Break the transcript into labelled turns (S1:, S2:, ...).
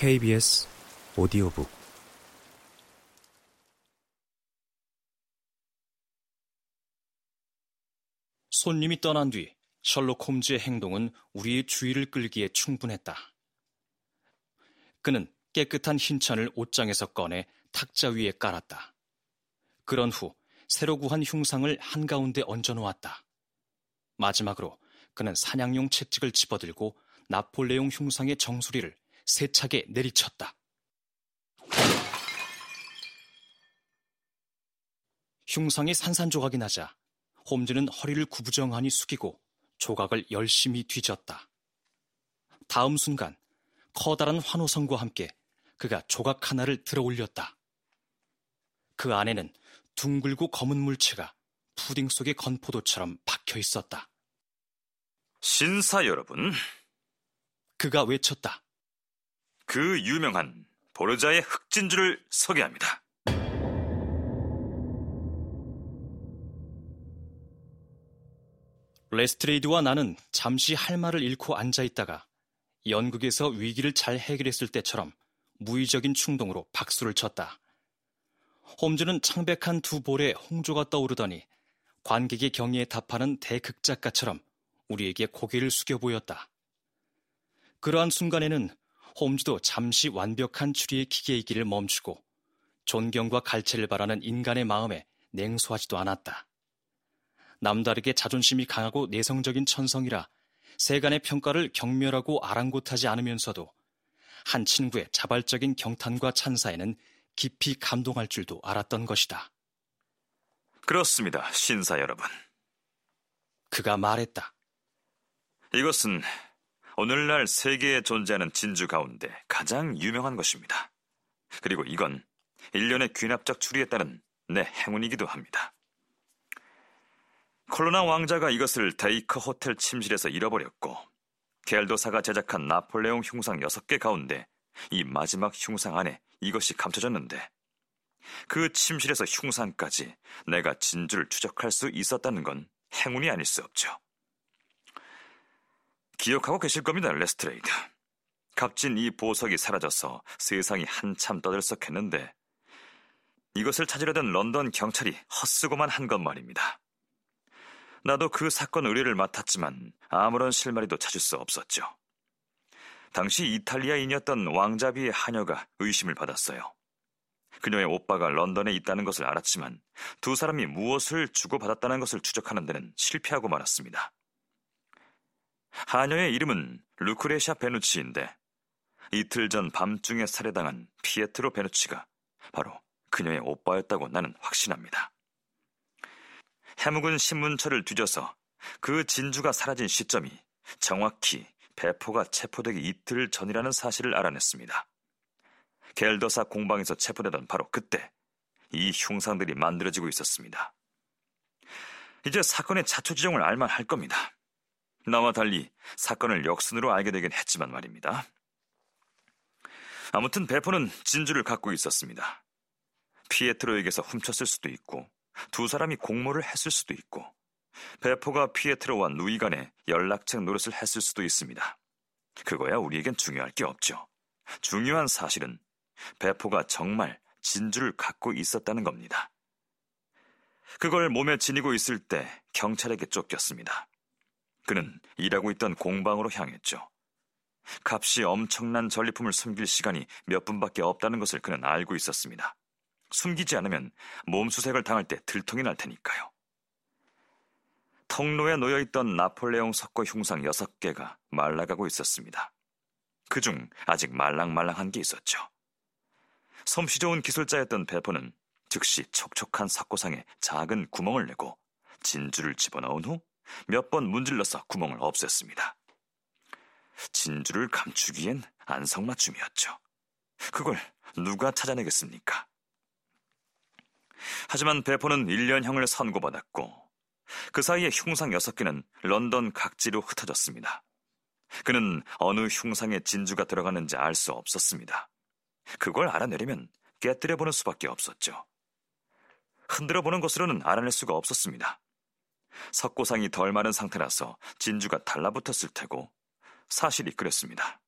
S1: KBS 오디오북
S2: 손님이 떠난 뒤 셜록 홈즈의 행동은 우리의 주의를 끌기에 충분했다. 그는 깨끗한 흰 천을 옷장에서 꺼내 탁자 위에 깔았다. 그런 후 새로 구한 흉상을 한가운데 얹어 놓았다. 마지막으로 그는 사냥용 채찍을 집어들고 나폴레옹 흉상의 정수리를 세차게 내리쳤다. 흉상이 산산조각이 나자 홈즈는 허리를 구부정하니 숙이고 조각을 열심히 뒤졌다. 다음 순간 커다란 환호성과 함께 그가 조각 하나를 들어 올렸다. 그 안에는 둥글고 검은 물체가 푸딩 속의 건포도처럼 박혀 있었다.
S3: 신사 여러분,
S2: 그가 외쳤다.
S3: 그 유명한 보르자의 흑진주를 소개합니다.
S2: 레스트레이드와 나는 잠시 할 말을 잃고 앉아 있다가 연극에서 위기를 잘 해결했을 때처럼 무의적인 충동으로 박수를 쳤다. 홈즈는 창백한 두 볼에 홍조가 떠오르더니 관객의 경의에 답하는 대극작가처럼 우리에게 고개를 숙여 보였다. 그러한 순간에는 홈즈도 잠시 완벽한 추리의 기계이기를 멈추고 존경과 갈채를 바라는 인간의 마음에 냉소하지도 않았다. 남다르게 자존심이 강하고 내성적인 천성이라 세간의 평가를 경멸하고 아랑곳하지 않으면서도 한 친구의 자발적인 경탄과 찬사에는 깊이 감동할 줄도 알았던 것이다.
S3: 그렇습니다, 신사 여러분.
S2: 그가 말했다.
S3: 이것은 오늘날 세계에 존재하는 진주 가운데 가장 유명한 것입니다. 그리고 이건 일련의 귀납적 추리에 따른 내 행운이기도 합니다. 콜로나 왕자가 이것을 데이커 호텔 침실에서 잃어버렸고 겔더사가 제작한 나폴레옹 흉상 6개 가운데 이 마지막 흉상 안에 이것이 감춰졌는데 그 침실에서 흉상까지 내가 진주를 추적할 수 있었다는 건 행운이 아닐 수 없죠. 기억하고 계실 겁니다, 레스트레이드. 값진 이 보석이 사라져서 세상이 한참 떠들썩했는데 이것을 찾으려던 런던 경찰이 헛수고만 한 것 말입니다. 나도 그 사건 의뢰를 맡았지만 아무런 실마리도 찾을 수 없었죠. 당시 이탈리아인이었던 왕자비의 하녀가 의심을 받았어요. 그녀의 오빠가 런던에 있다는 것을 알았지만 두 사람이 무엇을 주고받았다는 것을 추적하는 데는 실패하고 말았습니다. 하녀의 이름은 루크레샤 베누치인데 이틀 전 밤중에 살해당한 피에트로 베누치가 바로 그녀의 오빠였다고 나는 확신합니다. 해묵은 신문처를 뒤져서 그 진주가 사라진 시점이 정확히 배포가 체포되기 이틀 전이라는 사실을 알아냈습니다. 겔더사 공방에서 체포되던 바로 그때 이 흉상들이 만들어지고 있었습니다. 이제 사건의 자초 지정을 알만 할 겁니다. 나와 달리 사건을 역순으로 알게 되긴 했지만 말입니다. 아무튼 배포는 진주를 갖고 있었습니다. 피에트로에게서 훔쳤을 수도 있고 두 사람이 공모를 했을 수도 있고 배포가 피에트로와 누이 간에 연락책 노릇을 했을 수도 있습니다. 그거야 우리에겐 중요할 게 없죠. 중요한 사실은 배포가 정말 진주를 갖고 있었다는 겁니다. 그걸 몸에 지니고 있을 때 경찰에게 쫓겼습니다. 그는 일하고 있던 공방으로 향했죠. 값이 엄청난 전리품을 숨길 시간이 몇 분밖에 없다는 것을 그는 알고 있었습니다. 숨기지 않으면 몸수색을 당할 때 들통이 날 테니까요. 통로에 놓여있던 나폴레옹 석고 흉상 6개가 말라가고 있었습니다. 그중 아직 말랑말랑한 게 있었죠. 솜씨 좋은 기술자였던 배포는 즉시 촉촉한 석고상에 작은 구멍을 내고 진주를 집어넣은 후 몇 번 문질러서 구멍을 없앴습니다. 진주를 감추기엔 안성맞춤이었죠. 그걸 누가 찾아내겠습니까? 하지만 배포는 1년형을 선고받았고 그 사이에 흉상 6개는 런던 각지로 흩어졌습니다. 그는 어느 흉상에 진주가 들어가는지 알 수 없었습니다. 그걸 알아내려면 깨뜨려보는 수밖에 없었죠. 흔들어보는 것으로는 알아낼 수가 없었습니다. 석고상이 덜 마른 상태라서 진주가 달라붙었을 테고 사실이 그랬습니다.